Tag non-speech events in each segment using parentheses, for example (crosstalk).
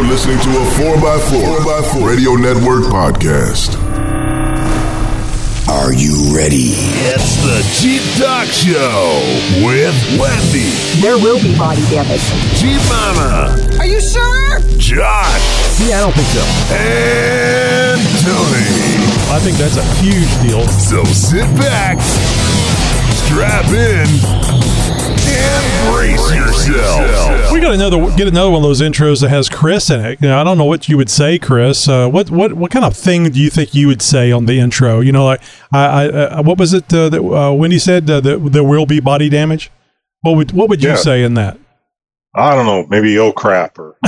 You're listening to a 4x4, 4x4 Radio Network podcast. Are you ready? It's the Jeep Talk Show with Wendy, There will be body damage. Jeep Mama, Are you sure? Josh, Yeah, I don't think so. and Tony. I think that's a huge deal. So sit back, strap in, yourself. We got another get another one of those intros that has Chris in it. You know, I don't know what you would say, Chris. Uh, what what what kind of thing do you think you would say on the intro? You know, like I, I uh, what was it uh, that uh, Wendy said uh, that there will be body damage? What would what would you Yeah. say in that? I don't know, maybe oh crap or (laughs)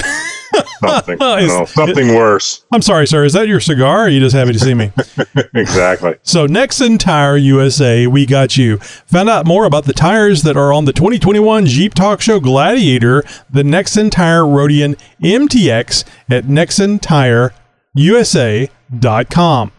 something. (laughs) Know, something worse. I'm sorry, sir. Is that your cigar? Are you just happy to see me? (laughs) exactly. So, Nexen Tire USA, we got you. Found out more about the tires that are on the 2021 Jeep Talk Show Gladiator, the Nexen Tire Roadian MTX at nexentireusa.com.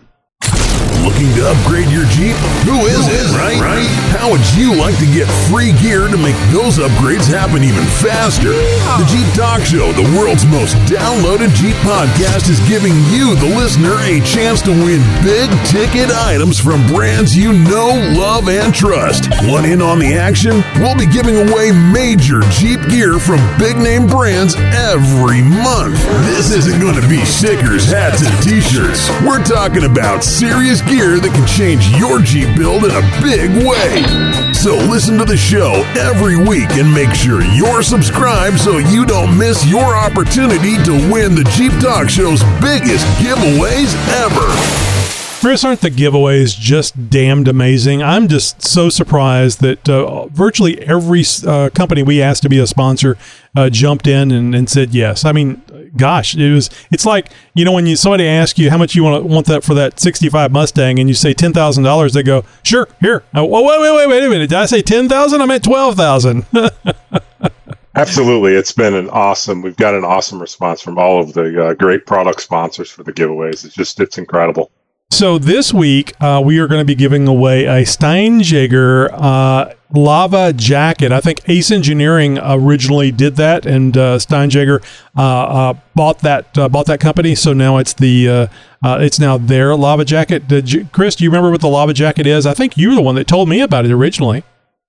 Looking to upgrade your Jeep? Who isn't, right? right? How would you like to get free gear to make those upgrades happen even faster? The Jeep Talk Show, the world's most downloaded Jeep podcast, is giving you, the listener, a chance to win big ticket items from brands you know, love, and trust. Want in on the action? We'll be giving away major Jeep gear from big name brands every month. This isn't going to be stickers, hats, and t shirts. We're talking about serious gear that can change your Jeep build in a big way. So listen to the show every week and make sure you're subscribed so you don't miss your opportunity to win the Jeep Talk Show's biggest giveaways ever. Chris, aren't the giveaways just damned amazing? I'm just so surprised that uh, virtually every uh, company we asked to be a sponsor uh, jumped in and, and said yes. I mean, gosh, it was. It's like you know when you somebody asks you how much you want want that for that '65 Mustang, and you say ten thousand dollars, they go, "Sure, here." Oh, wait, wait, wait, wait a minute. Did I say ten thousand? I meant twelve thousand. (laughs) Absolutely. It's been an awesome, we've got an awesome response from all of the uh, great product sponsors for the giveaways. It's just, it's incredible. So this week uh, we are going to be giving away a Steinjager uh, lava jacket. I think Ace Engineering originally did that, and uh, Steinjager uh, uh, bought that uh, bought that company. So now it's the it's now their lava jacket. Did you, Chris? Do you remember what the lava jacket is? I think you were the one that told me about it originally.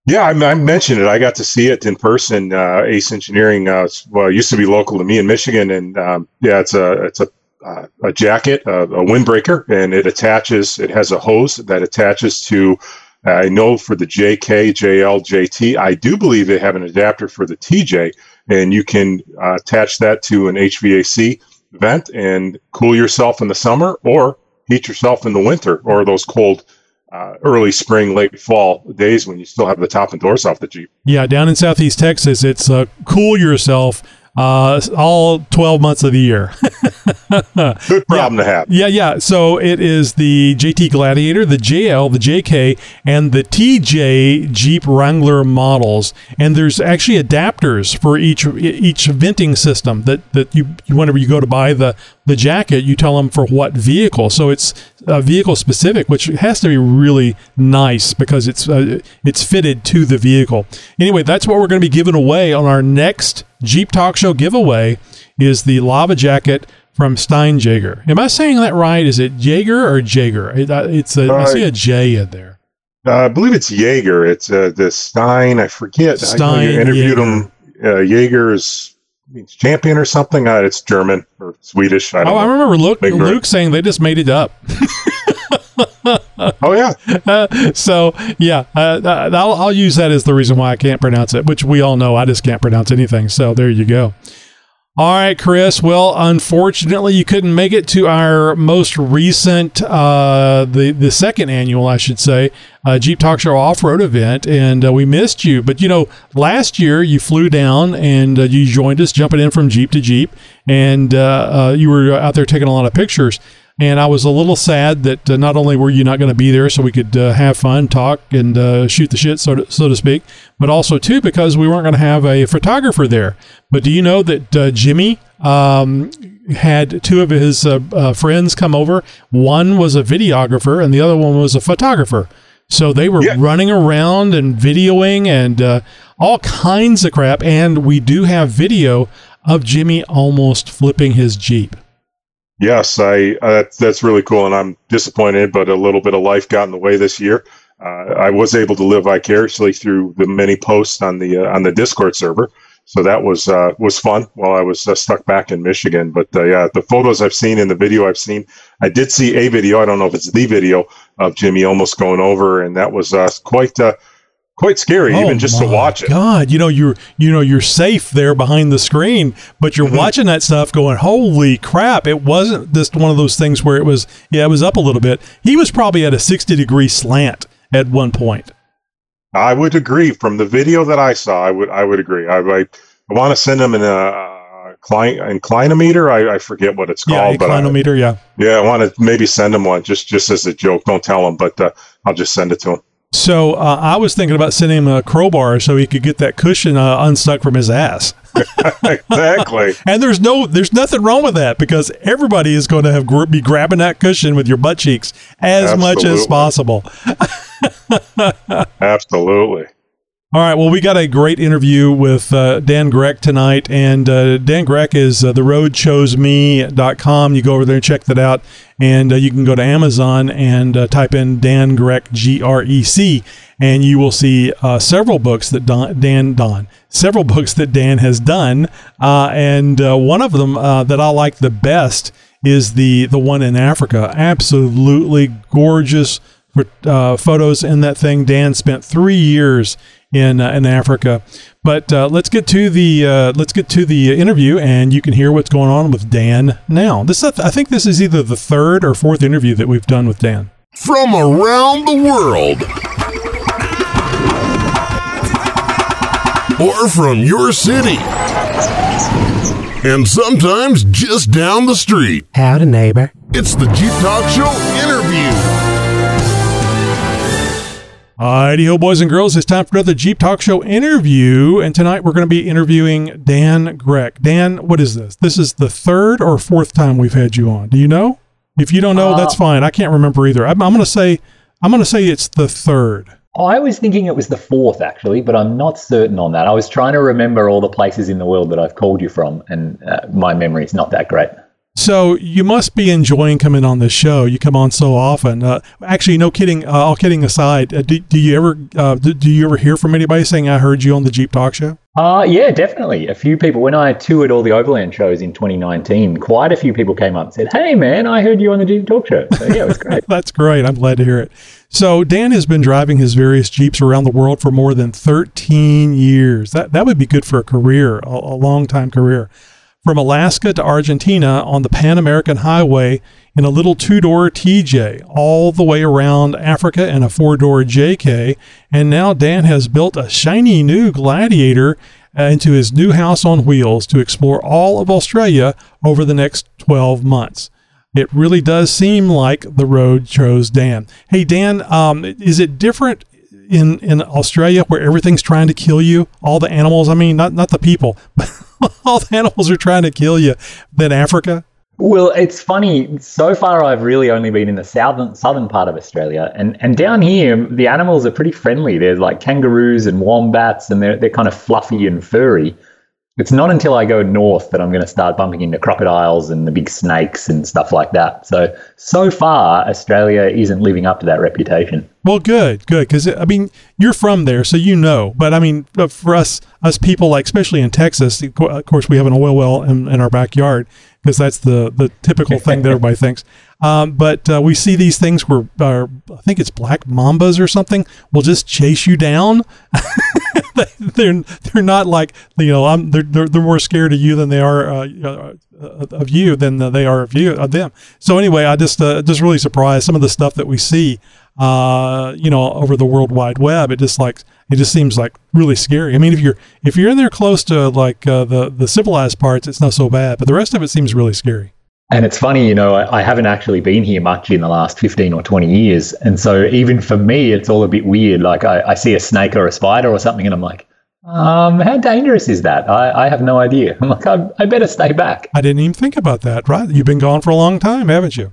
Yeah, I, I mentioned it. I got to see it in person. Ace Engineering, well, used to be local to me in Michigan, and um, yeah, it's a it's a uh, a jacket, uh, a windbreaker, and it attaches. It has a hose that attaches to. uh, I know for the JK, JL, JT. I do believe they have an adapter for the TJ, and you can uh, attach that to an HVAC vent and cool yourself in the summer, or heat yourself in the winter, or those cold. Uh, early spring, late fall days when you still have the top and doors off the Jeep. Yeah, down in Southeast Texas, it's uh, cool yourself uh, all 12 months of the year. (laughs) Good problem to have. Yeah, yeah. So it is the JT Gladiator, the JL, the JK, and the TJ Jeep Wrangler models. And there's actually adapters for each each venting system that that you whenever you go to buy the the jacket, you tell them for what vehicle. So it's uh, vehicle specific, which has to be really nice because it's uh, it's fitted to the vehicle. Anyway, that's what we're going to be giving away on our next Jeep Talk Show giveaway. Is the lava jacket from Steinjager. Am I saying that right? Is it Jaeger or Jaeger? It, uh, it's a, I Uh, see a J in there. Uh, I believe it's Jaeger. It's uh, the Stein. I forget. I Stein you interviewed Jaeger. him. Uh, Jaeger is means champion or something. Uh, it's German or Swedish. I don't Oh, I remember Luke. Luke saying they just made it up. Oh yeah, Uh, (laughs) so yeah, uh, uh, I'll, I'll use that as the reason why I can't pronounce it, which we all know I just can't pronounce anything. So there you go. All right, Chris. Well, unfortunately, you couldn't make it to our most recent, uh, the the second annual, I should say, uh, Jeep Talk Show off road event, and uh, we missed you. But you know, last year you flew down and uh, you joined us, jumping in from Jeep to Jeep, and uh, uh, you were out there taking a lot of pictures. And I was a little sad that uh, not only were you not going to be there so we could uh, have fun, talk, and uh, shoot the shit, so to, so to speak, but also, too, because we weren't going to have a photographer there. But do you know that uh, Jimmy um, had two of his uh, uh, friends come over? One was a videographer, and the other one was a photographer. So they were Yeah. running around and videoing and uh, all kinds of crap. And we do have video of Jimmy almost flipping his Jeep. Yes, I uh, that's really cool, and I'm disappointed, but a little bit of life got in the way this year. Uh, I was able to live vicariously through the many posts on the uh, on the Discord server, so that was uh, was fun while I was uh, stuck back in Michigan. But uh, yeah, the photos I've seen and the video I've seen, I did see a video. I don't know if it's the video of Jimmy almost going over, and that was quite quite scary, even just to Oh watch it. God, you know you're you know you're safe there behind the screen, but you're Mhm. watching that stuff going, "Holy crap!" It wasn't just one of those things where it was, yeah, it was up a little bit. He was probably at a sixty degree slant at one point. I would agree. From the video that I saw, I would I would agree. I I, I want to send him in a uh, clin- inclinometer. I, I forget what it's Yeah, called, but I, inclinometer. Yeah. yeah, I want to maybe send him one just just as a joke. Don't tell him, but uh, I'll just send it to him. So uh, I was thinking about sending him a crowbar so he could get that cushion uh, unstuck from his ass. (laughs) exactly. And there's no, there's nothing wrong with that because everybody is going to have gr- be grabbing that cushion with your butt cheeks as much as possible. (laughs) Absolutely. All right. Well, we got a great interview with uh, Dan Grec tonight. And uh, Dan Grec is uh, theroadchoseme.com. You go over there and check that out. And uh, you can go to Amazon and uh, type in Dan Grec, G R E C, and you will see uh, several books that Don, Dan, Don, several (laughs) books that Dan has done. Uh, and one of them that I like the best is the, the one in Africa. Absolutely gorgeous uh, photos in that thing. Dan spent three years in uh, in Africa. But uh, let's get to the uh, let's get to the interview, and you can hear what's going on with Dan now. This I think this is either the third or fourth interview that we've done with Dan. From around the world. Or from your city. And sometimes just down the street. Howdy, neighbor. It's the Jeep Talk Show interview. Alrighty, ho, boys and girls, it's time for another Jeep Talk Show interview, and tonight we're going to be interviewing Dan Grec. Dan, what is this? This is the third or fourth time we've had you on. Do you know? If you don't know, Uh, that's fine. I can't remember either. I'm, I'm going to say I'm going to say it's the third. I was thinking it was the fourth, actually, but I'm not certain on that. I was trying to remember all the places in the world that I've called you from, and uh, my memory is not that great. So you must be enjoying coming on this show. You come on so often. Uh, actually, no kidding. Uh, all kidding aside, uh, do, do you ever uh, do, do you ever hear from anybody saying I heard you on the Jeep Talk Show? Uh, yeah, definitely. A few people, when I toured all the Overland shows in 2019, quite a few people came up and said, Hey, man, I heard you on the Jeep Talk Show. So, yeah, it was great. (laughs) That's great. I'm glad to hear it. So Dan has been driving his various Jeeps around the world for more than 13 years. That that would be good for a career, a, a long time career. From Alaska to Argentina on the Pan American Highway in a little two door TJ, all the way around Africa in a four door JK. And now Dan has built a shiny new Gladiator uh, into his new house on wheels to explore all of Australia over the next 12 months. It really does seem like the road chose Dan. Hey, Dan, um, is it different in, in Australia where everything's trying to kill you? All the animals, I mean, not, not the people, (laughs) but (laughs) all the animals are trying to kill you than Africa? Well, it's funny. So far, I've really only been in the southern southern part of Australia, and and down here, the animals are pretty friendly. There's like kangaroos and wombats, and they're they're kind of fluffy and furry. It's not until I go north that I'm going to start bumping into crocodiles and the big snakes and stuff like that. So so far, Australia isn't living up to that reputation. Well, good, good, because I mean you're from there, so you know. But I mean, for us, us people, like especially in Texas, of course, we have an oil well in, in our backyard because that's the the typical thing that everybody thinks. (laughs) Um, but uh, we see these things where uh, I think it's black mambas or something will just chase you down. (laughs) they're they're not like you know I'm they're they're, they're more scared of you than they are uh, uh, of you than they are of you of them. So anyway, I just uh, just really surprised some of the stuff that we see you know over the world wide web. It just like it just seems like really scary. I mean, if you're if you're in there close to like uh, the the civilized parts, it's not so bad, but the rest of it seems really scary. And it's funny, you know, I, I haven't actually been here much in the last 15 or 20 years. And so even for me, it's all a bit weird. Like I, I see a snake or a spider or something, and I'm like, um, how dangerous is that? I, I have no idea. (laughs) I'm like, I, I better stay back. I didn't even think about that. Right? You've been gone for a long time, haven't you?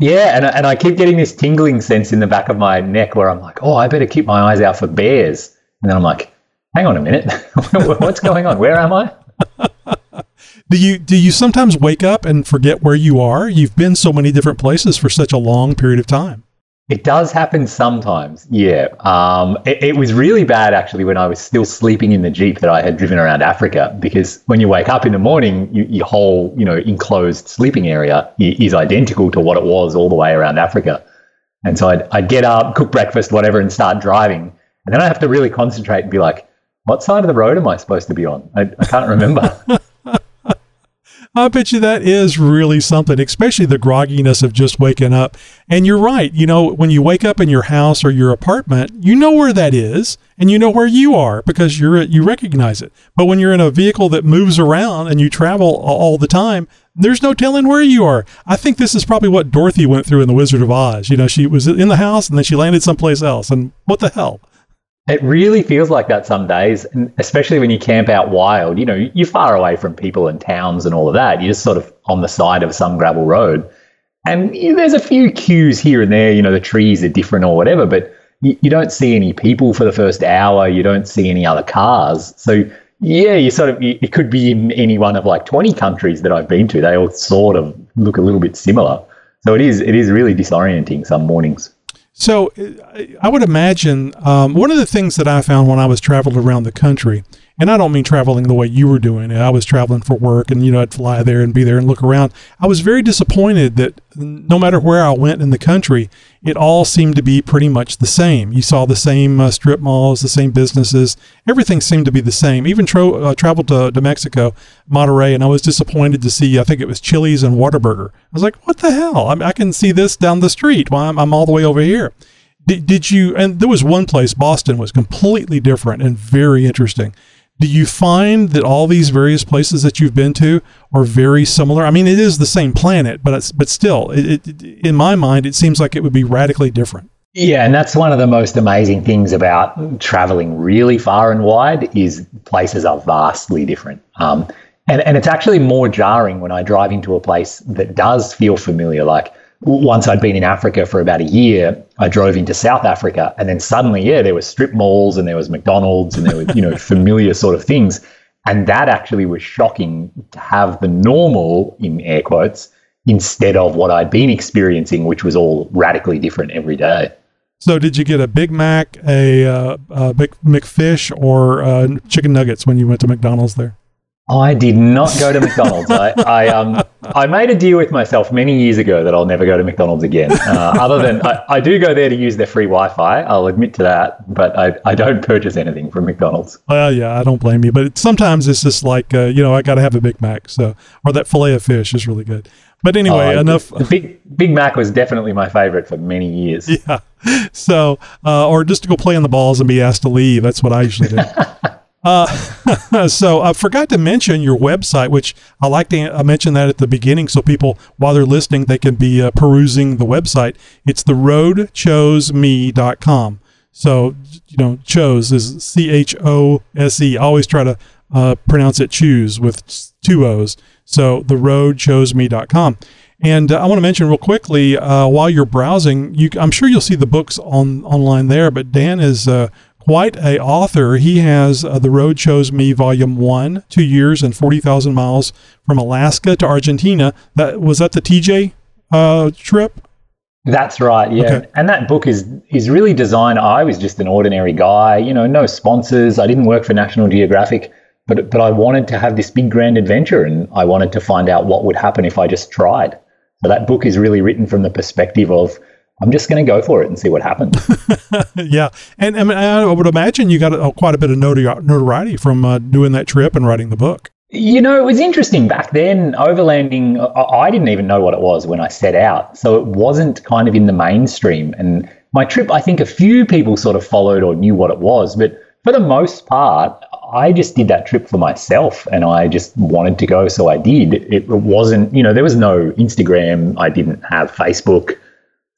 Yeah, and, and I keep getting this tingling sense in the back of my neck where I'm like, oh, I better keep my eyes out for bears. And then I'm like, hang on a minute. (laughs) What's going on? Where am I? (laughs) Do you do you sometimes wake up and forget where you are? You've been so many different places for such a long period of time. It does happen sometimes, yeah. Um, it, it, was really bad actually when I was still sleeping in the jeep that I had driven around Africa because when you wake up in the morning, you, your whole you know enclosed sleeping area is identical to what it was all the way around Africa. And so I'd, I'd get up, cook breakfast, whatever, and start driving. And then I have to really concentrate and be like, what side of the road am I supposed to be on? I, I can't remember. (laughs) I bet you that is really something, especially the grogginess of just waking up. And you're right. You know, when you wake up in your house or your apartment, you know where that is and you know where you are because you're you recognize it. But when you're in a vehicle that moves around and you travel all the time, there's no telling where you are. I think this is probably what Dorothy went through in The Wizard of Oz. You know, she was in the house and then she landed someplace else. And what the hell? It really feels like that some days, and especially when you camp out wild. You know, you're far away from people and towns and all of that. You're just sort of on the side of some gravel road, and you know, there's a few cues here and there. You know, the trees are different or whatever, but you, you don't see any people for the first hour. You don't see any other cars. So yeah, you sort of it could be in any one of like 20 countries that I've been to. They all sort of look a little bit similar. So it is it is really disorienting some mornings. So I would imagine um, one of the things that I found when I was traveled around the country, and I don't mean traveling the way you were doing it. I was traveling for work, and you know I'd fly there and be there and look around. I was very disappointed that no matter where I went in the country, it all seemed to be pretty much the same. You saw the same uh, strip malls, the same businesses. Everything seemed to be the same. Even tro- uh, traveled to, to Mexico, Monterrey, and I was disappointed to see. I think it was Chili's and Whataburger. I was like, "What the hell? I, I can see this down the street. Well, I'm, I'm all the way over here." Did, did you? And there was one place, Boston, was completely different and very interesting do you find that all these various places that you've been to are very similar? I mean, it is the same planet, but it's, but still, it, it, in my mind, it seems like it would be radically different. Yeah, and that's one of the most amazing things about traveling really far and wide is places are vastly different. Um, and, and it's actually more jarring when I drive into a place that does feel familiar. Like once I'd been in Africa for about a year, I drove into South Africa, and then suddenly, yeah, there were strip malls and there was McDonald's and there were you know (laughs) familiar sort of things, and that actually was shocking to have the normal in air quotes instead of what I'd been experiencing, which was all radically different every day. So, did you get a Big Mac, a, uh, a Big McFish, or uh, chicken nuggets when you went to McDonald's there? I did not go to (laughs) McDonald's. I, I, um I made a deal with myself many years ago that I'll never go to McDonald's again. Uh, (laughs) other than I, I do go there to use their free Wi-Fi. I'll admit to that, but I, I don't purchase anything from McDonald's. Well, yeah, I don't blame you. But sometimes it's just like uh, you know I got to have a Big Mac. So or that fillet of fish is really good. But anyway, uh, enough. The Big Big Mac was definitely my favorite for many years. (laughs) Yeah. So, uh, or just to go play on the balls and be asked to leave. That's what I usually do. Uh, (laughs) so I forgot to mention your website, which I like to mention that at the beginning so people, while they're listening, they can be uh, perusing the website. It's the roadchoseme.com. So, you know, chose is C H O S E. Always try to uh, pronounce it choose with two O's. So, the roadchoseme.com. And uh, I want to mention real quickly uh, while you're browsing, you, I'm sure you'll see the books on online there. But Dan is uh, quite a author. He has uh, The Road Chose Me, Volume 1, Two Years and 40,000 Miles from Alaska to Argentina. That Was that the TJ uh, trip? That's right, yeah. Okay. And that book is is really designed. I was just an ordinary guy, you know, no sponsors. I didn't work for National Geographic, but but I wanted to have this big grand adventure, and I wanted to find out what would happen if I just tried. So that book is really written from the perspective of I'm just going to go for it and see what happens. (laughs) yeah, and I, mean, I would imagine you got a, quite a bit of notoriety from uh, doing that trip and writing the book. You know, it was interesting back then. Overlanding, I didn't even know what it was when I set out, so it wasn't kind of in the mainstream. And my trip, I think a few people sort of followed or knew what it was, but for the most part, I just did that trip for myself and I just wanted to go, so I did. It wasn't, you know, there was no Instagram, I didn't have Facebook.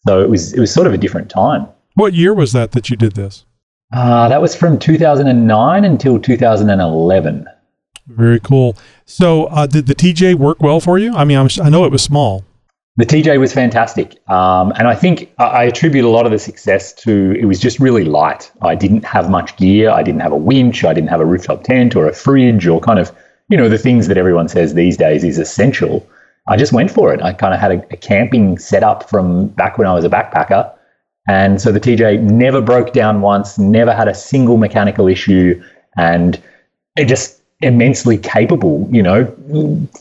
So it was it was sort of a different time. What year was that that you did this? Uh, that was from 2009 until 2011. Very cool. So, uh, did the TJ work well for you? I mean, I'm, i know it was small. The TJ was fantastic. Um, and I think I attribute a lot of the success to it was just really light. I didn't have much gear. I didn't have a winch. I didn't have a rooftop tent or a fridge or kind of you know, the things that everyone says these days is essential. I just went for it. I kind of had a, a camping setup from back when I was a backpacker. And so the TJ never broke down once, never had a single mechanical issue, and it just immensely capable, you know,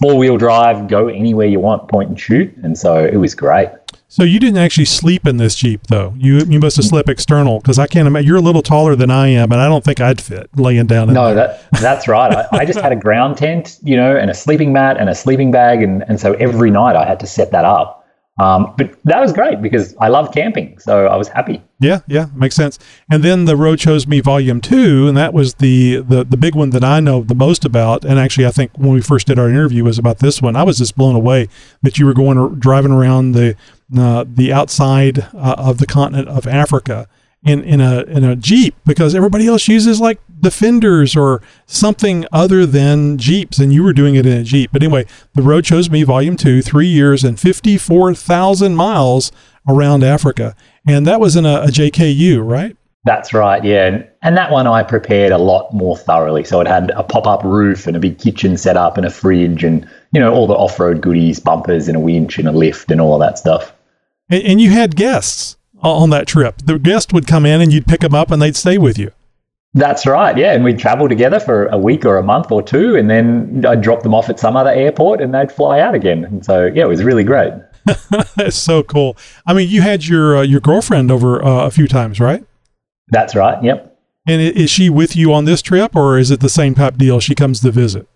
four wheel drive, go anywhere you want, point and shoot. And so it was great. So you didn't actually sleep in this Jeep though. You you must have slept external because I can't imagine you're a little taller than I am, and I don't think I'd fit laying down. In no, that that's right. I, I, just had a (laughs) ground tent, you know, and a sleeping mat and a sleeping bag, and and so every night I had to set that up. Um, but that was great because I love camping, so I was happy. Yeah, yeah, makes sense. And then the road chose me volume two, and that was the, the the big one that I know the most about. And actually, I think when we first did our interview was about this one. I was just blown away that you were going driving around the uh, the outside uh, of the continent of Africa in in a in a Jeep because everybody else uses like Defenders or something other than Jeeps, and you were doing it in a Jeep. But anyway, the road chose me, Volume Two, three years and fifty four thousand miles around Africa, and that was in a, a JKU, right? That's right, yeah. And, that one I prepared a lot more thoroughly. So it had a pop up roof and a big kitchen set up and a fridge and, you know, all the off road goodies, bumpers and a winch and a lift and all that stuff. And, and you had guests on that trip. The guest would come in and you'd pick them up and they'd stay with you. That's right, yeah. And we'd travel together for a week or a month or two, and then I'd drop them off at some other airport and they'd fly out again. And so, yeah, it was really great. (laughs) That's so cool. I mean, you had your uh, your girlfriend over uh, a few times, right? That's right, yep. And is she with you on this trip, or is it the same type deal? She comes to visit.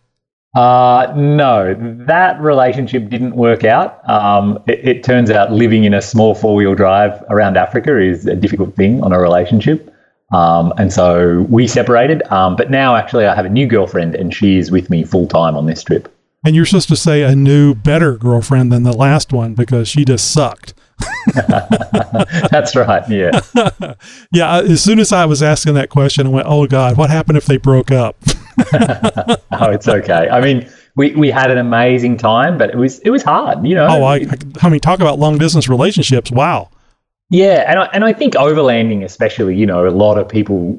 Uh, no, that relationship didn't work out. Um, it, it, turns out living in a small four wheel drive around Africa is a difficult thing on a relationship. Um, and so we separated. Um, but now, actually, I have a new girlfriend and she is with me full time on this trip. And you're supposed to say a new, better girlfriend than the last one because she just sucked. (laughs) That's right. Yeah. (laughs) yeah. As soon as I was asking that question, I went, "Oh God, what happened if they broke up?" (laughs) oh, it's okay. I mean, we, we had an amazing time, but it was it was hard, you know. Oh, I, I mean, talk about long distance relationships. Wow. Yeah, and I, and I think overlanding, especially, you know, a lot of people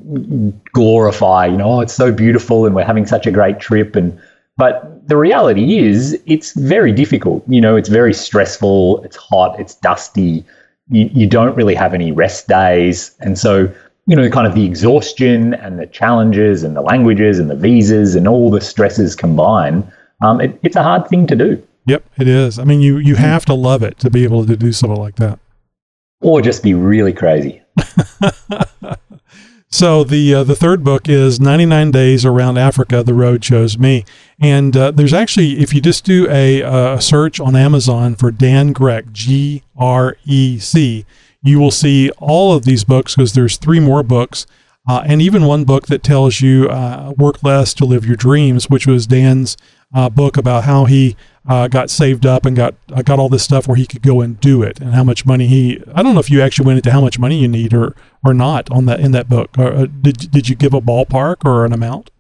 glorify, you know, oh, it's so beautiful and we're having such a great trip, and but the reality is, it's very difficult. You know, it's very stressful. It's hot. It's dusty. You, you don't really have any rest days, and so you know, kind of the exhaustion and the challenges and the languages and the visas and all the stresses combined, um, it, it's a hard thing to do. Yep, it is. I mean, you you have to love it to be able to do something like that, or just be really crazy. (laughs) so the uh, the third book is 99 Days Around Africa. The Road Chose Me, and uh, there's actually if you just do a, uh, search on Amazon for Dan Grec, G R E C you will see all of these books because there's three more books. Uh, and even one book that tells you uh, work less to live your dreams, which was Dan's uh, book about how he uh, got saved up and got uh, got all this stuff where he could go and do it, and how much money he. I don't know if you actually went into how much money you need or or not on that in that book. Or, uh, did did you give a ballpark or an amount?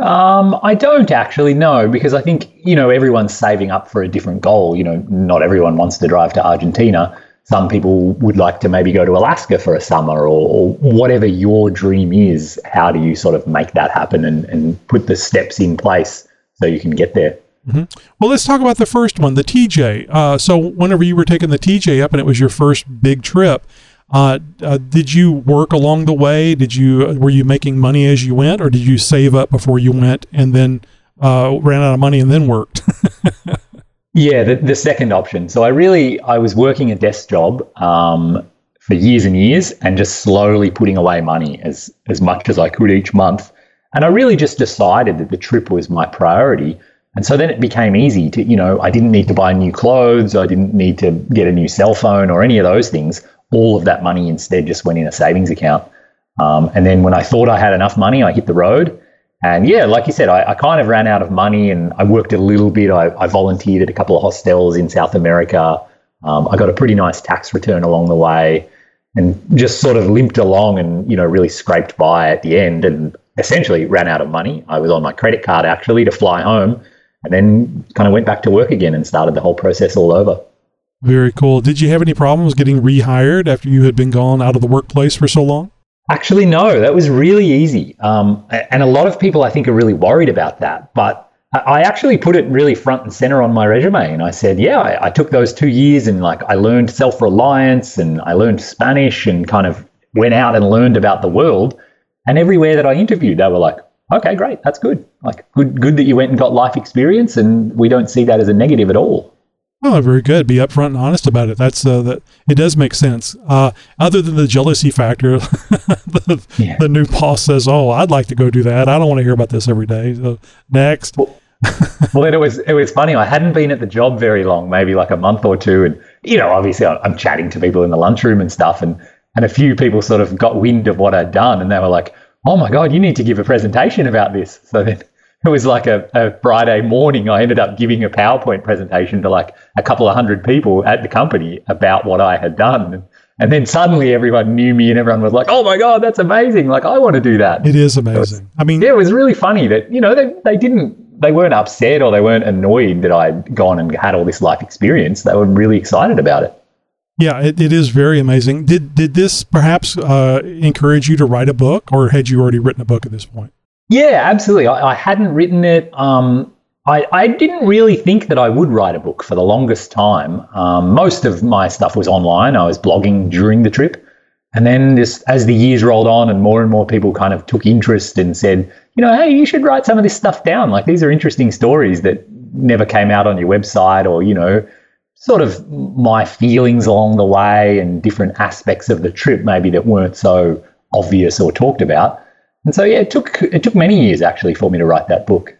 Um, I don't actually know because I think you know everyone's saving up for a different goal. You know, not everyone wants to drive to Argentina some people would like to maybe go to Alaska for a summer or, or, whatever your dream is. How do you sort of make that happen and, and put the steps in place so you can get there? Mm-hmm. Well, let's talk about the first one, the TJ. Uh, so, whenever you were taking the TJ up and it was your first big trip, uh, uh, did you work along the way? Did you were you making money as you went, or did you save up before you went and then uh, ran out of money and then worked? (laughs) Yeah, the, the second option. So I really I was working a desk job um, for years and years, and just slowly putting away money as as much as I could each month. And I really just decided that the trip was my priority. And so then it became easy to, you know, I didn't need to buy new clothes, I didn't need to get a new cell phone or any of those things. All of that money instead just went in a savings account. Um, and then when I thought I had enough money, I hit the road. And yeah, like you said, I, I, kind of ran out of money and I worked a little bit. I, I volunteered at a couple of hostels in South America. Um, I got a pretty nice tax return along the way and just sort of limped along and, you know, really scraped by at the end and essentially ran out of money. I was on my credit card actually to fly home and then kind of went back to work again and started the whole process all over. Very cool. Did you have any problems getting rehired after you had been gone out of the workplace for so long? Actually, no, that was really easy. Um, and a lot of people, I think, are really worried about that. But I- actually put it really front and center on my resume, and I said, "Yeah, I, I took those two years and like I learned self reliance and I learned Spanish and kind of went out and learned about the world." And everywhere that I interviewed, they were like, "Okay, great, that's good. Like, good, good that you went and got life experience, and we don't see that as a negative at all." Oh, very good. Be upfront and honest about it. That's uh, that. It does make sense. Uh, other than the jealousy factor, (laughs) the, Yeah. the new boss says, "Oh, I'd like to go do that. I don't want to hear about this every day." So next, well, then it was it was funny. I hadn't been at the job very long, maybe like a month or two, and you know, obviously, I'm chatting to people in the lunchroom and stuff, and and a few people sort of got wind of what I'd done, and they were like, "Oh my god, you need to give a presentation about this." So then it was like a, a Friday morning. I ended up giving a PowerPoint presentation to like a couple of hundred people at the company about what I had done. And then suddenly everyone knew me and everyone was like, oh my God, that's amazing. Like, I want to do that. it is amazing. I mean, Yeah, it was really funny that you know they they didn't they weren't upset or they weren't annoyed that I'd gone and had all this life experience. They were really excited about it. yeah, it, it is very amazing. Did did this perhaps uh, encourage you to write a book, or had you already written a book at this point? Yeah, absolutely. I, I hadn't written it. Um, I, I didn't really think that I would write a book for the longest time. Um, most of my stuff was online. I was blogging during the trip. And then this, as the years rolled on and more and more people kind of took interest and said, you know, hey, you should write some of this stuff down. Like these are interesting stories that never came out on your website or, you know, sort of my feelings along the way and different aspects of the trip maybe that weren't so obvious or talked about. And so yeah, it took it took many years actually for me to write that book.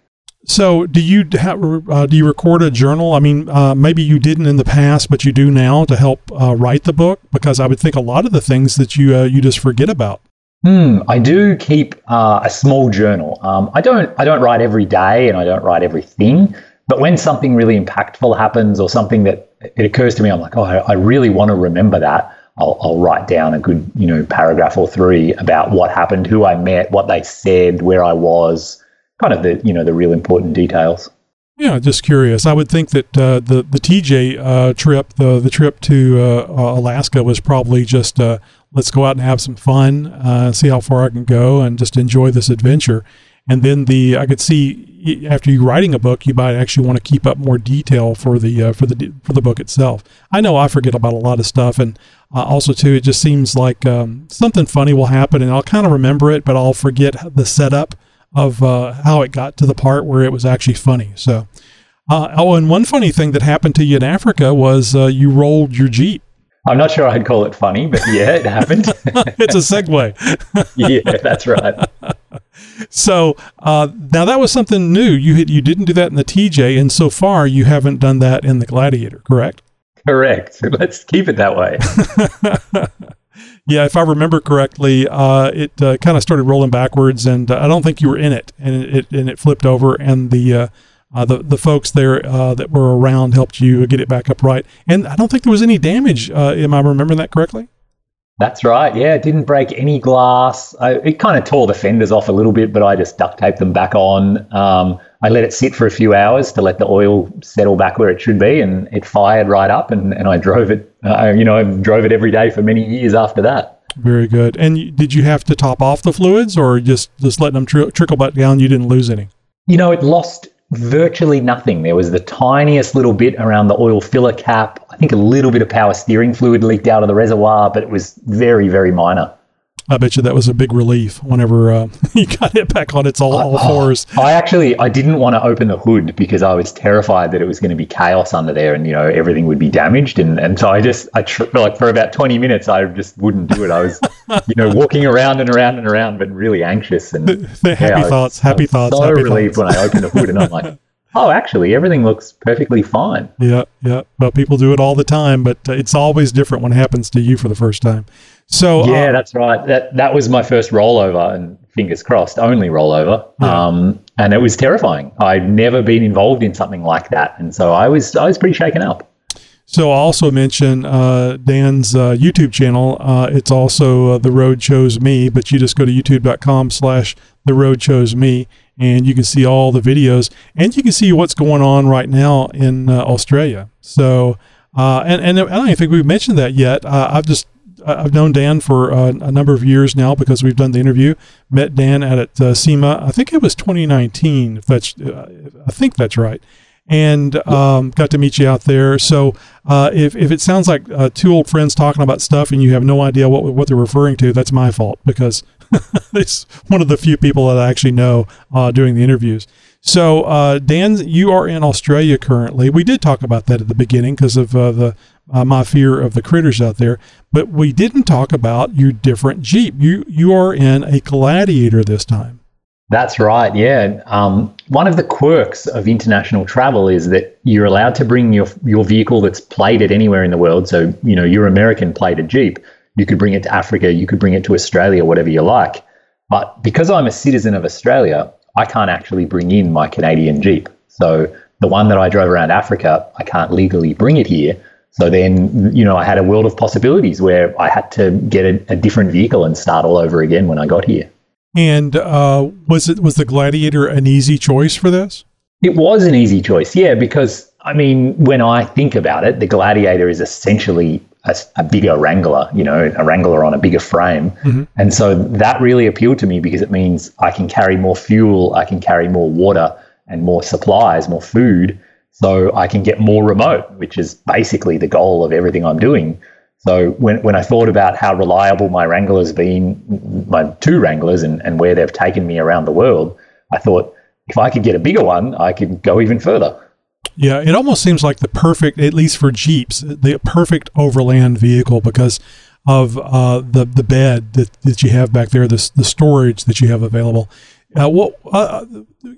So, do you ha- uh, do you record a journal? I mean, uh, maybe you didn't in the past, but you do now to help uh, write the book. Because I would think a lot of the things that you uh, you just forget about. Hmm, I do keep uh, a small journal. Um, I don't I don't write every day and I don't write everything. But when something really impactful happens or something that it occurs to me, I'm like, oh, I, I really want to remember that. I'll, I'll write down a good, you know, paragraph or three about what happened, who I met, what they said, where I was, kind of the, you know, the real important details. Yeah, just curious. I would think that uh, the the TJ uh, trip, the the trip to uh, uh, Alaska, was probably just uh, let's go out and have some fun, uh, see how far I can go, and just enjoy this adventure. And then the I could see after you writing a book, you might actually want to keep up more detail for the uh, for the for the book itself. I know I forget about a lot of stuff, and uh, also too, it just seems like um, something funny will happen, and I'll kind of remember it, but I'll forget the setup of uh, how it got to the part where it was actually funny. So, uh, oh, and one funny thing that happened to you in Africa was uh, you rolled your Jeep. I'm not sure I'd call it funny, but yeah, it happened. (laughs) it's a segue. (laughs) yeah, that's right. So uh, now that was something new. You had, you didn't do that in the TJ, and so far you haven't done that in the Gladiator, correct? Correct. (laughs) Let's keep it that way. Yeah, if I remember correctly, uh, it uh, kind of started rolling backwards, and uh, I don't think you were in it, and it, it and it flipped over, and the uh, the the folks there uh, that were around helped you get it back upright, and I don't think there was any damage. Uh, am I remembering that correctly? That's right. Yeah, it didn't break any glass. I, it kind of tore the fenders off a little bit, but I just duct taped them back on. Um, I let it sit for a few hours to let the oil settle back where it should be, and it fired right up. And, and I drove it. Uh, you know, I drove it every day for many years after that. Very good. And did you have to top off the fluids, or just just letting them tri- trickle back down? You didn't lose any. You know, it lost virtually nothing. There was the tiniest little bit around the oil filler cap. I think a little bit of power steering fluid leaked out of the reservoir, but it was very, very minor. I bet you that was a big relief whenever uh, (laughs) you got it back on its all, all fours. I actually I didn't want to open the hood because I was terrified that it was going to be chaos under there and you know everything would be damaged and and so I just I tr- like for about 20 minutes I just wouldn't do it. I was you know walking around and around and around but really anxious and (laughs) The happy I was- thoughts, I happy thoughts, So happy relieved thoughts. when I opened the hood and I'm like, (laughs) oh, actually everything looks perfectly fine. Yeah, yeah. Well, people do it all the time, but uh, it's always different when it happens to you for the first time. So uh, Yeah, that's right. That that was my first rollover, and fingers crossed, only rollover. Yeah. Um, and it was terrifying. I'd never been involved in something like that, and so I was I was pretty shaken up. So I'll also mention uh, Dan's uh, YouTube channel. Uh, it's also uh, The Road Chose Me, but you just go to youtube.com slash The Road Chose Me, and you can see all the videos, and you can see what's going on right now in uh, Australia. So, uh, and, and I don't think we've mentioned that yet. I've just I've known Dan for a number of years now because we've done the interview. Met Dan at, at SEMA. I think it was 2019. If that's, I think that's right. And um, got to meet you out there. So uh, if, if it sounds like uh, two old friends talking about stuff and you have no idea what what they're referring to, that's my fault because (laughs) it's one of the few people that I actually know uh, doing the interviews. So, uh, Dan, you are in Australia currently. We did talk about that at the beginning because of uh, the uh, my fear of the critters out there, but we didn't talk about your different Jeep. You you are in a Gladiator this time. That's right. Yeah. Um, one of the quirks of international travel is that you're allowed to bring your your vehicle that's plated anywhere in the world. So you know your American plated Jeep, you could bring it to Africa, you could bring it to Australia, whatever you like. But because I'm a citizen of Australia, I can't actually bring in my Canadian Jeep. So the one that I drove around Africa, I can't legally bring it here. So then, you know, I had a world of possibilities where I had to get a, a different vehicle and start all over again when I got here. And uh, was it was the Gladiator an easy choice for this? It was an easy choice, yeah, because I mean, when I think about it, the Gladiator is essentially a, a bigger Wrangler, you know, a Wrangler on a bigger frame. And so that really appealed to me because it means I can carry more fuel, I can carry more water and more supplies, more food. So I can get more remote, which is basically the goal of everything I'm doing. So when, when I thought about how reliable my Wrangler's been, my two Wranglers, and, and where they've taken me around the world, I thought if I could get a bigger one, I could go even further. Yeah, it almost seems like the perfect, at least for Jeeps, the perfect overland vehicle because of uh, the the bed that, that you have back there, the the storage that you have available. Uh, what uh,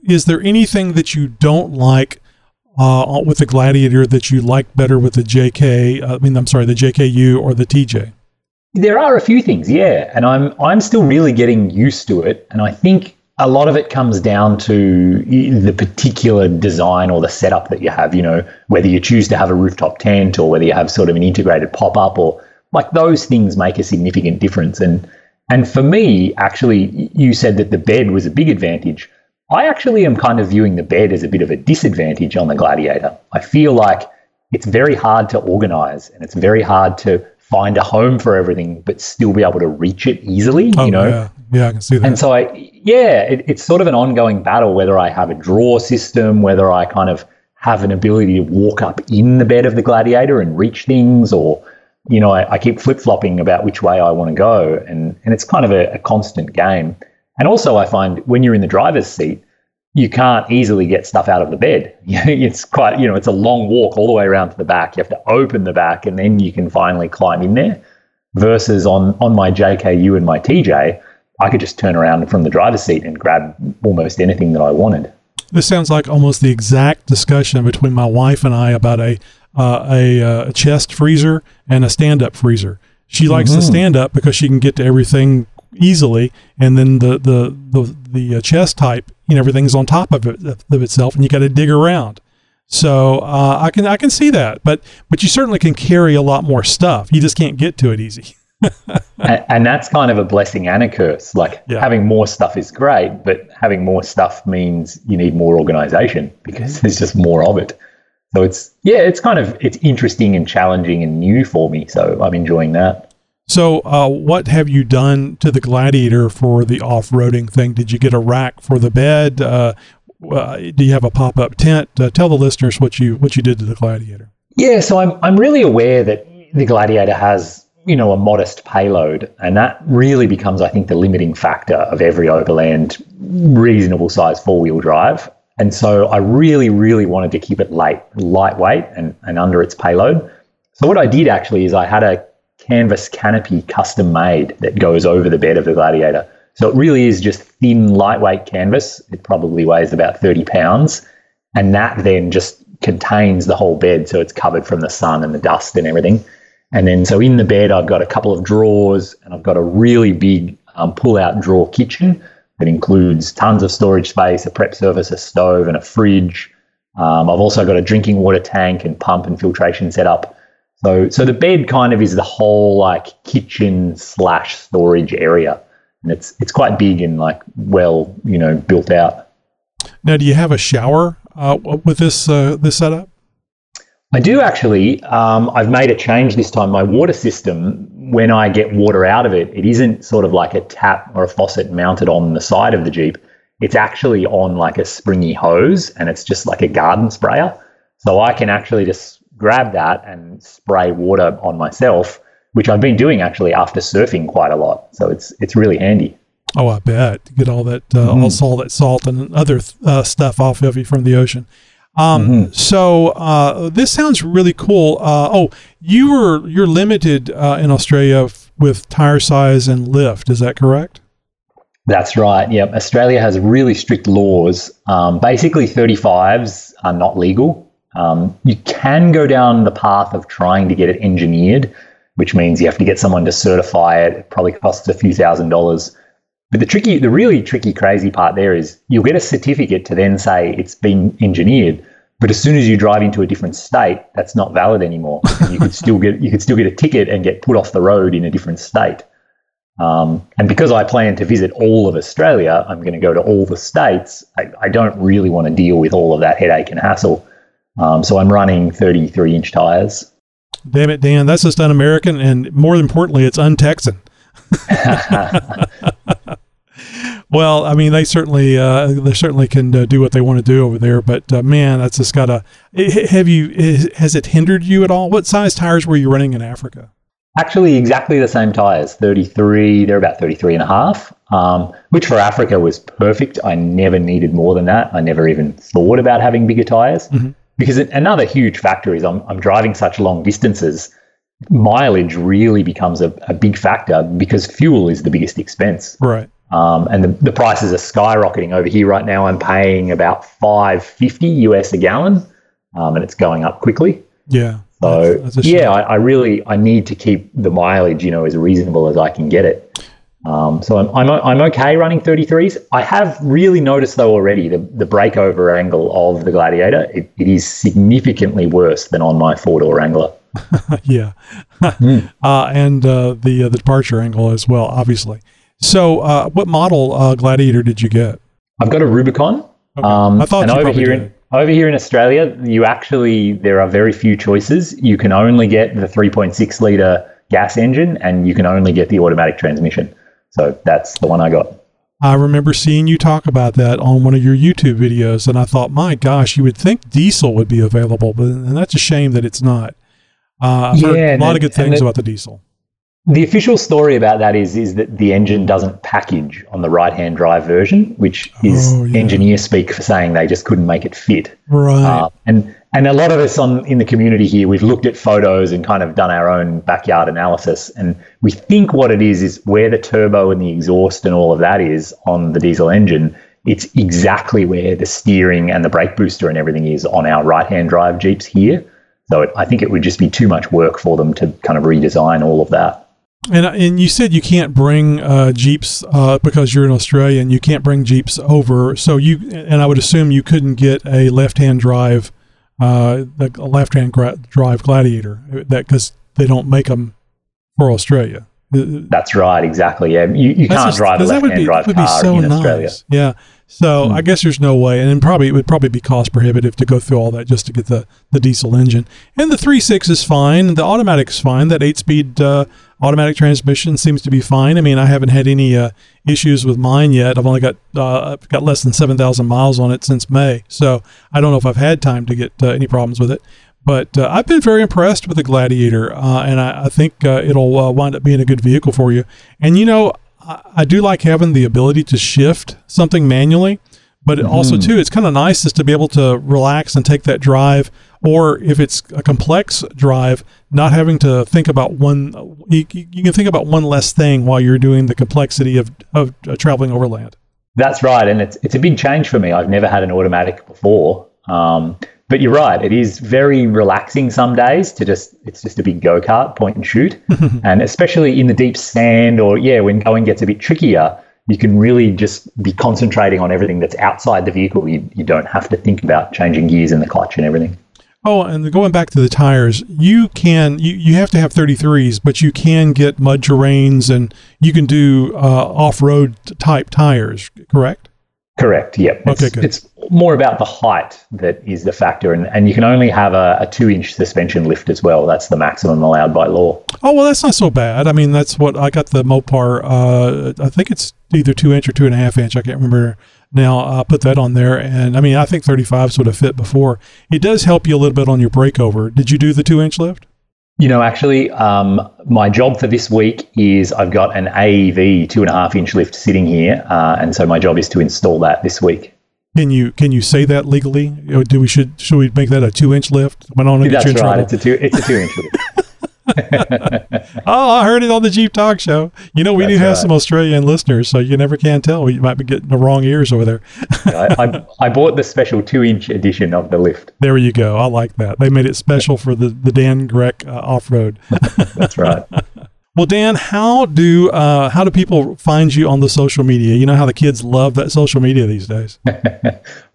is there anything that you don't like uh, with the Gladiator that you like better with the JK? I mean, I'm sorry, the JKU or the TJ. There are a few things, yeah, and I'm I'm still really getting used to it, and I think a lot of it comes down to the particular design or the setup that you have. You know, whether you choose to have a rooftop tent or whether you have sort of an integrated pop up, or like those things make a significant difference. And and for me, actually, you said that the bed was a big advantage. I actually am kind of viewing the bed as a bit of a disadvantage on the Gladiator. I feel like it's very hard to organize and it's very hard to find a home for everything, but still be able to reach it easily. Oh, you know, yeah, yeah, I can see that. and so I, yeah, it, it's sort of an ongoing battle whether I have a drawer system, whether I kind of have an ability to walk up in the bed of the gladiator and reach things, or, you know, I, I keep flip flopping about which way I want to go. And, and it's kind of a, a constant game. And also, I find when you're in the driver's seat, you can't easily get stuff out of the bed. (laughs) it's quite, you know, it's a long walk all the way around to the back. You have to open the back and then you can finally climb in there. Versus on on my JKU and my TJ, I could just turn around from the driver's seat and grab almost anything that I wanted. This sounds like almost the exact discussion between my wife and I about a uh, a, uh, chest freezer and a stand up freezer. She likes the stand up because she can get to everything easily, and then the the the, the uh, chest type, you know, everything's on top of it of itself, and you got to dig around. So uh, I can I can see that, but but you certainly can carry a lot more stuff. You just can't get to it easy. (laughs) and, and that's kind of a blessing and a curse. Like Yeah. having more stuff is great, but having more stuff means you need more organization because there's just more of it. So it's yeah, it's kind of it's interesting and challenging and new for me. So I'm enjoying that. So, uh, what have you done to the Gladiator for the off-roading thing? Did you get a rack for the bed? Uh, uh, do you have a pop-up tent? Uh, tell the listeners what you what you did to the Gladiator. Yeah, so I'm I'm really aware that the Gladiator has you know a modest payload, and that really becomes I think the limiting factor of every overland reasonable size four wheel drive. And so I really really wanted to keep it light lightweight and, and under its payload. So what I did actually is I had a canvas canopy custom made that goes over the bed of the Gladiator. So it really is just thin, lightweight canvas. It probably weighs about 30 pounds. And that then just contains the whole bed. So it's covered from the sun and the dust and everything. And then, so in the bed, I've got a couple of drawers and I've got a really big um, pull out drawer kitchen that includes tons of storage space, a prep surface, a stove, and a fridge. Um, I've also got a drinking water tank and pump and filtration setup. So, so the bed kind of is the whole like kitchen slash storage area, and it's it's quite big and like well, you know, built out. Now, do you have a shower uh, with this uh, this setup? I do actually. Um, I've made a change this time. My water system, when I get water out of it, it isn't sort of like a tap or a faucet mounted on the side of the Jeep. It's actually on like a springy hose and it's just like a garden sprayer. So I can actually just grab that and spray water on myself, which I've been doing actually after surfing quite a lot. So it's it's really handy. Oh, I bet get all that uh, Mm-hmm. also all that salt and other uh, stuff off of you from the ocean. Um, Mm-hmm. So uh, this sounds really cool. Uh, oh, you were you're limited uh, in Australia f- with tire size and lift. Is that correct? That's right. Yep. Australia has really strict laws. Um, basically, 35s are not legal. Um, you can go down the path of trying to get it engineered, which means you have to get someone to certify it. It probably costs a few thousand dollars. But the tricky, the really tricky, crazy part there is you'll get a certificate to then say it's been engineered. But as soon as you drive into a different state, that's not valid anymore. (laughs) You could still get you could still get a ticket and get put off the road in a different state. Um, and because I plan to visit all of Australia, I'm going to go to all the states. I, I don't really want to deal with all of that headache and hassle. Um, so I'm running 33 inch tires. Damn it, Dan, that's just un-American, and more importantly, it's un-Texan. (laughs) (laughs) well, I mean, they certainly uh, they certainly can uh, do what they want to do over there, but uh, man, that's just got to. Have you? Has it hindered you at all? What size tires were you running in Africa? Actually, exactly the same tires 33, they're about 33 and a half, um, which for Africa was perfect. I never needed more than that. I never even thought about having bigger tires. Because another huge factor is I'm, I'm driving such long distances, mileage really becomes a, a big factor because fuel is the biggest expense. Right. Um, and the, the prices are skyrocketing over here right now. I'm paying about 550 US a gallon, um, and it's going up quickly. Yeah. So That's- that's yeah, I, I really I need to keep the mileage, you know, as reasonable as I can get it. Um, so I'm, I'm I'm okay running 33s. I have really noticed though already the the breakover angle of the Gladiator. It, it is significantly worse than on my four door Wrangler. (laughs) yeah. Hmm. (laughs) uh, and uh, the uh, the departure angle as well, obviously. So, uh, what model uh, Gladiator did you get? I've got a Rubicon. Okay. Um, I thought and over here did. in over here in Australia, you actually there are very few choices. You can only get the 3.6 liter gas engine, and you can only get the automatic transmission. So that's the one I got. I remember seeing you talk about that on one of your YouTube videos, and I thought, my gosh, you would think diesel would be available, but and that's a shame that it's not. Uh, I've heard Yeah, a lot and of good things it- about the diesel. The official story about that is is that the engine doesn't package on the right hand drive version, which is Oh, yeah. engineer speak for saying they just couldn't make it fit. Right. Uh, and and a lot of us on in the community here, we've looked at photos and kind of done our own backyard analysis, and we think what it is is where the turbo and the exhaust and all of that is on the diesel engine. It's exactly where the steering and the brake booster and everything is on our right hand drive Jeeps here. So it, I think it would just be too much work for them to kind of redesign all of that. And and you said you can't bring uh, jeeps uh, because you're in Australia and you can't bring jeeps over. So you and I would assume you couldn't get a left-hand drive, uh, the a left-hand gra- drive Gladiator that because they don't make them for Australia. Uh, That's right, exactly. Yeah, you, you can't just- drive a left-hand drive that would be car so in Australia. Yeah. So Hmm. I guess there's no way, and then probably it would probably be cost prohibitive to go through all that just to get the, the diesel engine. And the three six is fine. The automatic's fine. That eight speed uh, automatic transmission seems to be fine. I mean, I haven't had any uh, issues with mine yet. I've only got uh, I've got less than seven thousand miles on it since May, so I don't know if I've had time to get uh, any problems with it. But uh, I've been very impressed with the Gladiator, uh, and I, I think uh, it'll uh, wind up being a good vehicle for you. And you know, I, do like having the ability to shift something manually, but it also too, it's kind of nice just to be able to relax and take that drive. Or if it's a complex drive, not having to think about one, you, you can think about one less thing while you're doing the complexity of of uh, traveling overland. That's right, and it's it's a big change for me. I've never had an automatic before, um, but you're right. It is very relaxing some days to just it's just a big go kart, point and shoot, (laughs) and especially in the deep sand or yeah, when going gets a bit trickier, you can really just be concentrating on everything that's outside the vehicle. You you don't have to think about changing gears in the clutch and everything. Oh, and going back to the tires, you can you, you have to have 33s, but you can get mud terrains and you can do uh, off-road type tires, correct? Correct. Yep. It's, Okay, good. It's more about the height that is the factor, and, and you can only have a, a two-inch suspension lift as well. That's the maximum allowed by law. Oh well, that's not so bad. I mean, that's what I got the Mopar. Uh, I think it's either two inch or two and a half inch. I can't remember now. I put that on there, and I mean, I think 35s would have fit before. It does help you a little bit on your breakover. Did you do the two inch lift? You know, actually, um, my job for this week is I've got an AEV two and a half inch lift sitting here, uh, and so my job is to install that this week. Can you can you say that legally? Or do we should should we make that a two inch lift? I don't get That's you in right. trouble. It's a two. It's a two inch lift. (laughs) (laughs) Oh, I heard it on the Jeep Talk Show. You know, we do have right. some Australian listeners, so you never can tell. You might be getting the wrong ears over there. I, I, I bought the special two inch edition of the lift. There you go. I like that. They made it special for the the Dan Grec uh, off road. (laughs) That's right. (laughs) Well, Dan, how do uh, how do people find you on the social media? You know how the kids love that social media these days.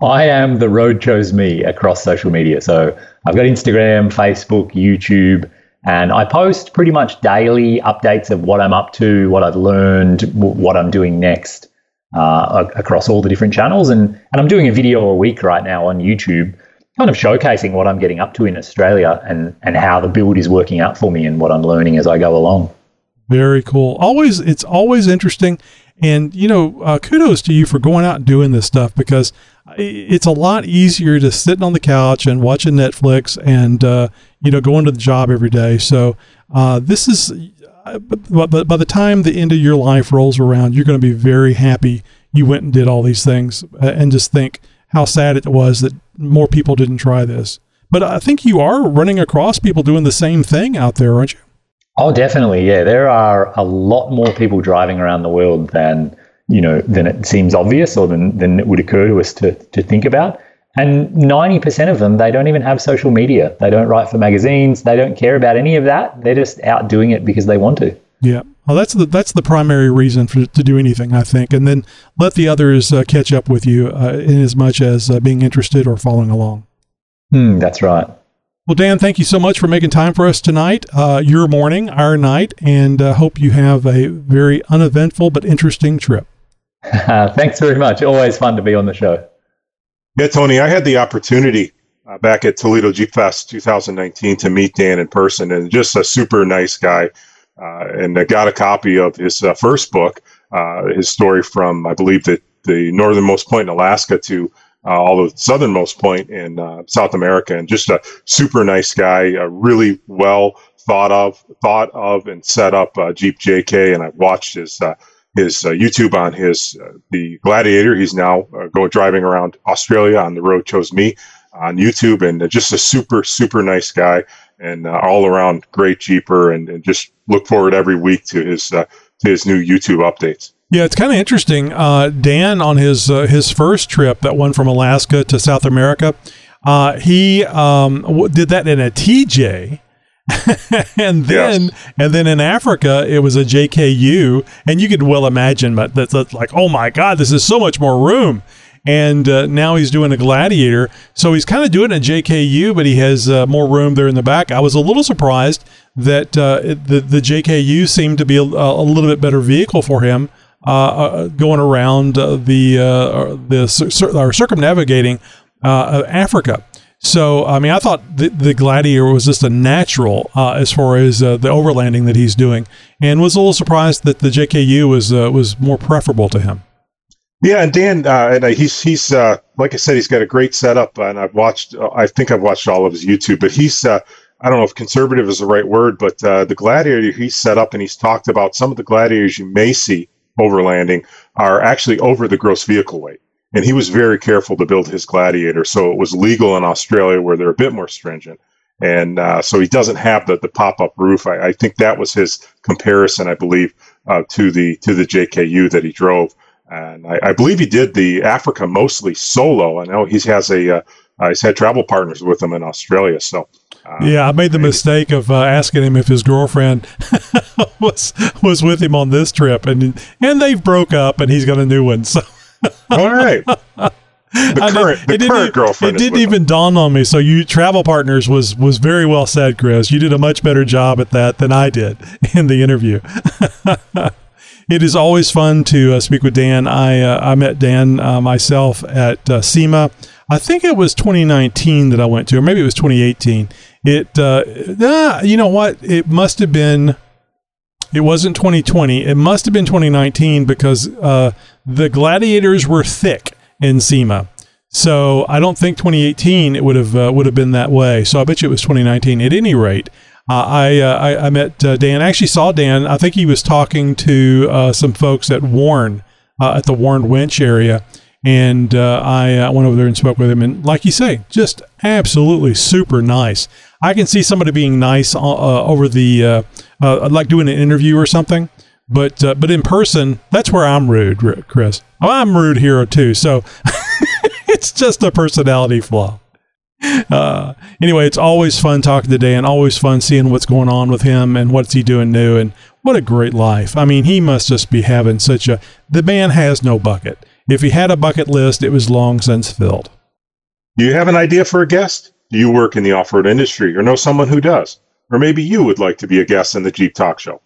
I am the road chose me across social media. So I've got Instagram, Facebook, YouTube, and I post pretty much daily updates of what I'm up to, what I've learned, what I'm doing next uh, across all the different channels. And, and I'm doing a video a week right now on YouTube, kind of showcasing what I'm getting up to in Australia and, and how the build is working out for me and what I'm learning as I go along. Very cool. Always, it's always interesting, and you know, uh, kudos to you for going out and doing this stuff because it's a lot easier to sitting on the couch and watching Netflix and uh, you know going to the job every day. So uh, this is, uh, but, but by the time the end of your life rolls around, you're going to be very happy you went and did all these things, uh, and just think how sad it was that more people didn't try this. But I think you are running across people doing the same thing out there, aren't you? Oh, definitely. Yeah, there are a lot more people driving around the world than you know than it seems obvious or than, than it would occur to us to, to think about. And 90% of them, they don't even have social media. They don't write for magazines. They don't care about any of that. They're just out doing it because they want to. Yeah, well, that's the that's the primary reason for to do anything, I think, and then let the others uh, catch up with you uh, in as much as uh, being interested or following along. Hmm, that's right. Well, Dan, thank you so much for making time for us tonight. Uh, your morning, our night, and uh, hope you have a very uneventful but interesting trip. (laughs) thanks very much. Always fun to be on the show. Yeah, Tony, I had the opportunity uh, back at Toledo Jeep Fest 2019 to meet Dan in person, and just a super nice guy. Uh, and I got a copy of his uh, first book, uh, his story from, I believe, the, the northernmost point in Alaska to uh, all the southernmost point in uh, South America, and just a super nice guy, really well thought of, thought of, and set up uh, Jeep JK. And I've watched his his YouTube on his the Gladiator. He's now going driving around Australia on the road. Chose me on YouTube, and just a super super nice guy, and uh, all around great Jeeper, and, and just look forward every week to his uh, to his new YouTube updates. Yeah, it's kind of interesting. Uh, Dan on his uh, his first trip, that one from Alaska to South America, uh, he um, w- did that in a TJ. (laughs) and then and then in Africa it was a JKU and you could well imagine but that's, that's like oh my god this is so much more room and uh, now he's doing a gladiator so he's kind of doing a JKU but he has uh, more room there in the back I was a little surprised that uh, it- the the JKU seemed to be a, a little bit better vehicle for him going around uh, the uh, the cir- or circumnavigating uh, Africa. So, I mean, I thought the, the Gladiator was just a natural uh, as far as uh, the overlanding that he's doing, and was a little surprised that the JKU was uh, was more preferable to him. Yeah, and Dan, uh, and uh, he's he's uh, like I said, he's got a great setup, and I've watched. Uh, I think I've watched all of his YouTube, but he's. Uh, I don't know if conservative is the right word, but uh, the gladiator he's set up and he's talked about some of the gladiators you may see overlanding are actually over the gross vehicle weight. And he was very careful to build his gladiator, so it was legal in Australia where they're a bit more stringent. And uh, so he doesn't have the, the pop up roof. I, I think that was his comparison, I believe, uh, to the to the JKU that he drove. And I, I believe he did the Africa mostly solo. I know he has a uh, uh, he's had travel partners with him in Australia. So uh, Yeah, I made the mistake of uh, asking him if his girlfriend (laughs) was was with him on this trip, and and they've broke up, and he's got a new one. So all right. (laughs) The current, it the didn't current girlfriend. It didn't with him. even dawn on me. So you travel partners was was very well said, Chris. You did a much better job at that than I did (laughs) in the interview. it is always fun to uh, speak with Dan. I uh, I met Dan uh, myself at uh, SEMA. I think it was 2019 that I went to, or maybe it was 2018. It, uh, you know what? It must have been. It wasn't 2020. It must have been 2019 because uh, the gladiators were thick in SEMA. So I don't think 2018 it would have uh, would have been that way. So I bet you it was 2019. At any rate, uh, I, uh, I, I met uh, Dan. I actually saw Dan. I think he was talking to uh, some folks at Warn uh, at the Warn Winch area, and uh, I uh, went over there and spoke with him. And like you say, just absolutely super nice. I can see somebody being nice uh, over the like doing an interview or something. But but in person, that's where I'm rude, Chris. Oh, I'm rude here too. So (laughs) it's just a personality flaw. Uh, anyway, it's always fun talking to Dan, always fun seeing what's going on with him and what's he doing new. And what a great life. I mean, he must just be having such a. The man has no bucket. If he had a bucket list, it was long since filled. Do you have an idea for a guest? Do you work in the off road industry or know someone who does? Or maybe you would like to be a guest in the Jeep Talk Show.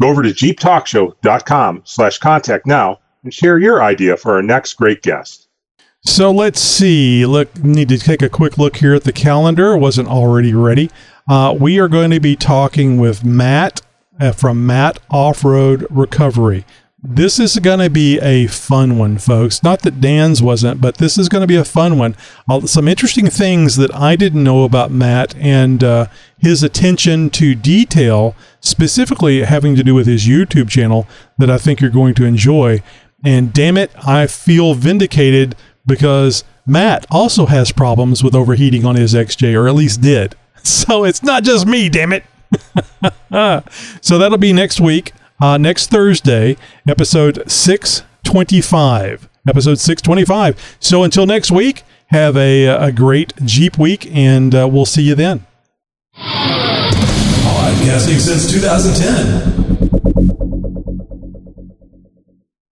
Go over to jeeptalkshow.com slash contact now and share your idea for our next great guest. So let's see. Look, need to take a quick look here at the calendar. It wasn't already ready. Uh, we are going to be talking with Matt uh, from Matt Off Road Recovery. This is going to be a fun one, folks. Not that Dan's wasn't, but this is going to be a fun one. Some interesting things that I didn't know about Matt and uh, his attention to detail, specifically having to do with his YouTube channel, that I think you're going to enjoy. And damn it, I feel vindicated because Matt also has problems with overheating on his XJ, or at least did. (laughs) So it's not just me, damn it. (laughs) so that'll be next week, uh, next Thursday, episode 625. Episode 625. So until next week, have a, a great Jeep week, and uh, we'll see you then. Podcasting since 2010.